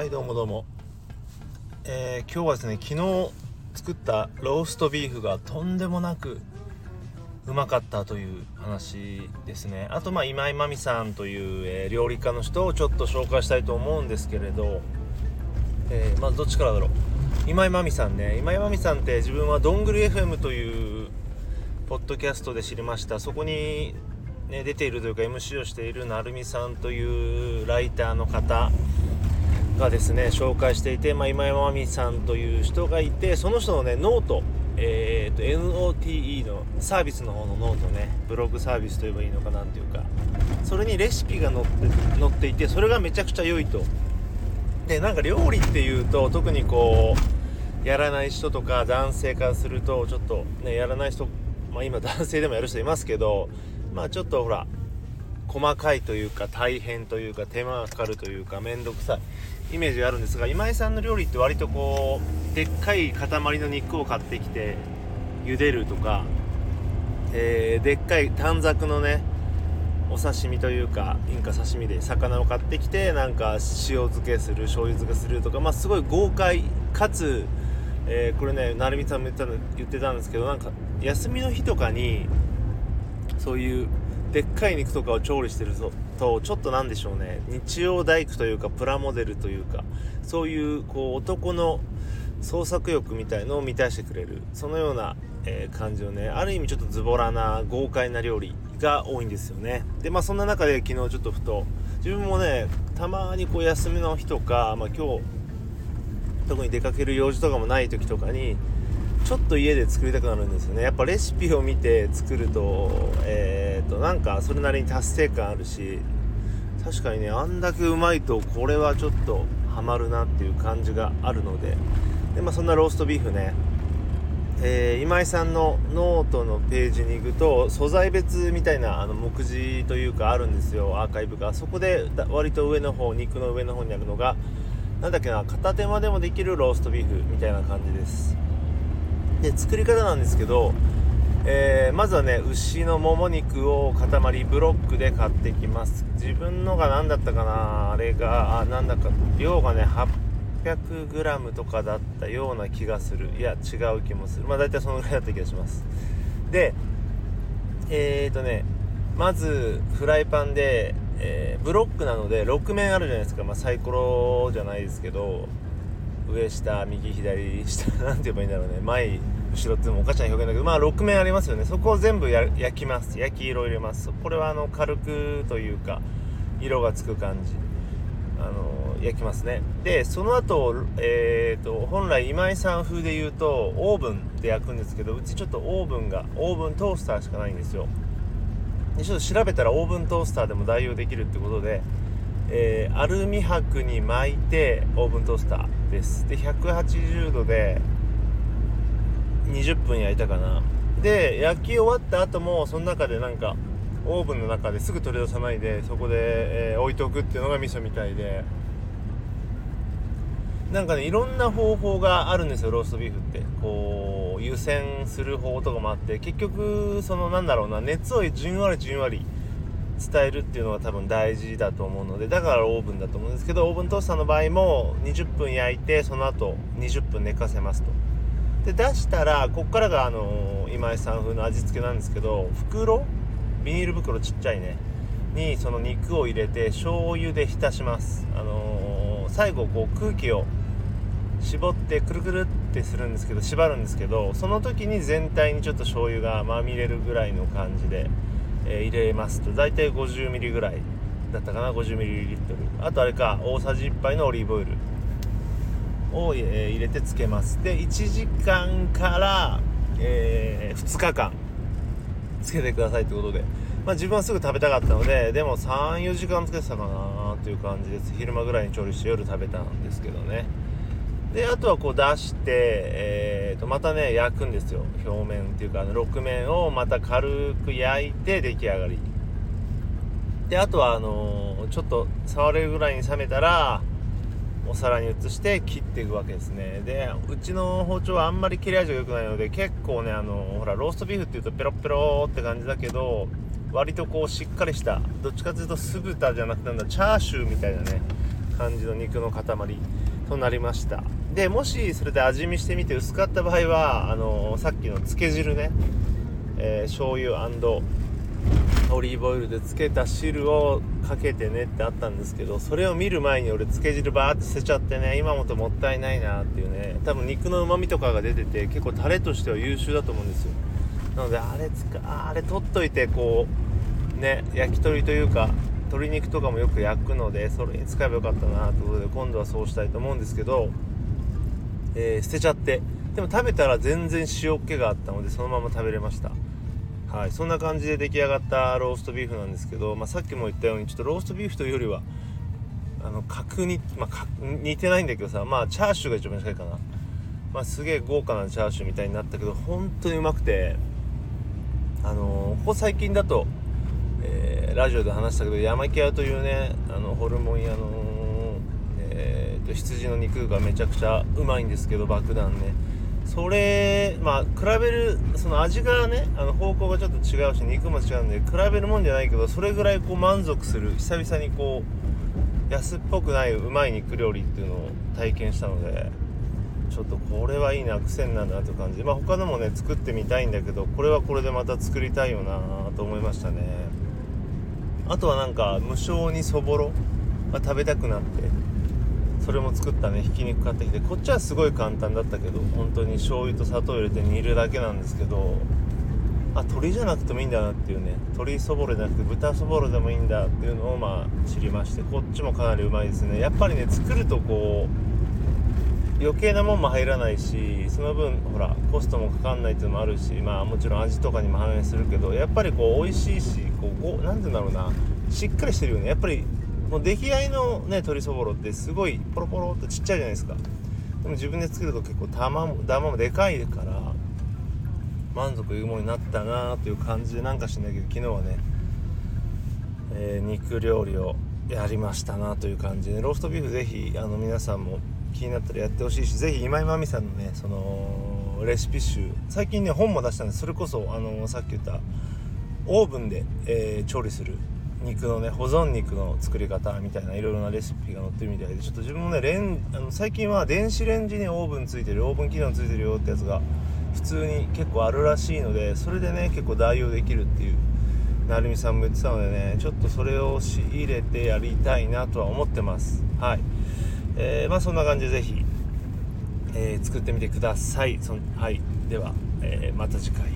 はいどうもどうも、えー、今日はですね昨日作ったローストビーフがとんでもなくうまかったという話ですね。あとまあ今井真美さんという、えー、料理家の人をちょっと紹介したいと思うんですけれど、えー、まずどっちからだろう。今井真美さんね。今井真美さんって自分はどんぐり FM というポッドキャストで知りました。そこにね、出ているというか MC をしている成美さんというライターの方がですね紹介していて、まあ、今井真美さんという人がいてその人のねノートえーと、NOTE のサービスの方のノートねブログサービスといえばいいのかなんていうかそれにレシピが載って載っていてそれがめちゃくちゃ良いと。でなんか料理っていうと特にこうやらない人とか男性からするとちょっとねやらない人まあ今男性でもやる人いますけどまあちょっとほら細かいというか大変というか手間がかかるというか面倒くさい。イメージがあるんですが今井さんの料理って割とこうでっかい塊の肉を買ってきて茹でるとか、えー、でっかい短冊のねお刺身というかインカ刺身で魚を買ってきてなんか塩漬けする醤油漬けするとかまあすごい豪快かつ、えー、これね成美さんも言った言ってたんですけどなんか休みの日とかにそういうでっかい肉とかを調理してるとちょっと何でしょうね。日曜大工というかプラモデルというかそういうこう男の創作欲みたいのを満たしてくれる。そのような、えー、感じのねある意味ちょっとズボラな豪快な料理が多いんですよね。でまあそんな中で昨日ちょっとふと自分もねたまにこう休みの日とか、まあ、今日特に出かける用事とかもない時とかにちょっと家で作りたくなるんですよね。やっぱレシピを見て作るとえー、となんかそれなりに達成感あるし確かにねあんだけうまいとこれはちょっとハマるなっていう感じがあるので。で、まあ、そんなローストビーフね。えー、今井さんのノートのページに行くと素材別みたいなあの目次というかあるんですよ。アーカイブが。そこで割と上の方肉の上の方にあるのがなんだっけな片手間でもできるローストビーフみたいな感じです。で作り方なんですけど、えー、まずはね牛のもも肉を塊ブロックで買ってきます。自分のが何だったかなあれがあなんだか量がね 800g とかだったような気がする。いや違う気もする。まあ大体そのぐらいだった気がします。でえーとねまずフライパンで、えー、ブロックなので6面あるじゃないですか、まあ、サイコロじゃないですけど上下右左下 なんて言えばいいんだろうね。前後ろっていうのもおかしな表現だけどまあ6面ありますよね。そこを全部焼きます。焼き色を入れます。これはあの軽くというか色がつく感じ。あの焼きますね。でその後えーと、本来今井さん風で言うとオーブンで焼くんですけどうちちょっとオーブンがオーブントースターしかないんですよ。でちょっと調べたらオーブントースターでも代用できるってことでえー、アルミ箔に巻いてオーブントースターです。で180度で20分焼いたかな。で焼き終わった後もその中でなんかオーブンの中ですぐ取り出さないでそこで、えー、置いておくっていうのが味噌みたいで。なんかねいろんな方法があるんですよローストビーフって。こう湯煎する方法とかもあって。結局そのなんだろうな熱をじんわりじんわり伝えるっていうのが多分大事だと思うのでだからオーブンだと思うんですけどオーブントースターの場合も20分焼いてその後20分寝かせますと。で出したらこっからがあの今井さん風の味付けなんですけど袋ビニール袋ちっちゃいね。にその肉を入れて醤油で浸します。あのー、最後こう空気を絞ってくるくるってするんですけど縛るんですけどその時に全体にちょっと醤油がまみれるぐらいの感じでえ、入れますと大体 50ml ぐらいだったかな 50ml あとあれか大さじ1杯のオリーブオイルを、え、入れてつけます。で1時間から、えー、2日間つけてくださいってことで、まあ、自分はすぐ食べたかったのででも34時間つけてたかなという感じです。昼間ぐらいに調理して夜食べたんですけどね。であとはこう出して、えー、とまたね焼くんですよ。表面っていうかあの6面をまた軽く焼いて出来上がり。であとはあのー、ちょっと触れるぐらいに冷めたらお皿に移して切っていくわけですね。でうちの包丁はあんまり切れ味が良くないので結構ねあの、ほらローストビーフっていうとペロペロって感じだけど割とこうしっかりしたどっちかというと酢豚じゃなくてなんだチャーシューみたいなね感じの肉の塊。となりました。でもしそれで味見してみて薄かった場合はあのさっきの漬け汁ね、えー、醤油オリーブオイルで漬けた汁をかけてねってあったんですけどそれを見る前に俺漬け汁バーって捨てちゃってね今もともったいないなっていうね。多分肉のうまみとかが出てて結構タレとしては優秀だと思うんですよ。なのであれつかあれ取っといてこうね焼き鳥というか鶏肉とかもよく焼くのでそれに使えばよかったなということで今度はそうしたいと思うんですけど、えー、捨てちゃって。でも食べたら全然塩っ気があったのでそのまま食べれました。はいそんな感じで出来上がったローストビーフなんですけど、まあ、さっきも言ったようにちょっとローストビーフというよりはあの角煮、まあ、似てないんだけどさまあチャーシューが一番近いかな、まあ、すげえ豪華なチャーシューみたいになったけど本当にうまくてあのー、ここ最近だと、えー、ラジオで話したけど山木屋というねあのホルモン屋の、えーと、羊の肉がめちゃくちゃうまいんですけど爆弾ね。それまあ比べるその味がねあの方向がちょっと違うし肉も違うんで比べるもんじゃないけどそれぐらいこう満足する久々にこう安っぽくないうまい肉料理っていうのを体験したのでちょっとこれはいいな癖になるなという感じ。まあ他のもね作ってみたいんだけどこれはこれでまた作りたいよなと思いましたね。あとはなんか無性にそぼろが食べたくなってそれも作ったねひき肉買ってきてこっちはすごい簡単だったけど本当に醤油と砂糖入れて煮るだけなんですけどあ鶏じゃなくてもいいんだなっていうね鶏そぼろじゃなくて豚そぼろでもいいんだっていうのをまあ知りましてこっちもかなりうまいですね。やっぱりね作るとこう余計なもんも入らないしその分ほらコストもかかんないっていうのもあるしまあもちろん味とかにも反映するけどやっぱりこう美味しいしこう何て言うんだろうなしっかりしてるよね。やっぱりもう出来合いのね鶏そぼろってすごいポロポロっとちっちゃいじゃないですか。でも自分で作ると結構玉も玉もでかいから満足いうものになったなという感じでなんかしないけど昨日はね、えー、肉料理をやりましたなという感じでローストビーフぜひあの皆さんも気になったらやってほしいしぜひ今井真美さんのねそのレシピ集最近ね本も出したんです。それこそあのさっき言ったオーブンで、えー、調理する肉のね保存肉の作り方みたいないろいろなレシピが載ってるみたいでちょっと自分もねレンあの最近は電子レンジにオーブンついてるオーブン機能ついてるよってやつが普通に結構あるらしいのでそれでね結構代用できるっていう成美さんも言ってたのでねちょっとそれを仕入れてやりたいなとは思ってます。はい、えー、まあそんな感じでぜひ、えー、作ってみてください。そはい。では、えー、また次回。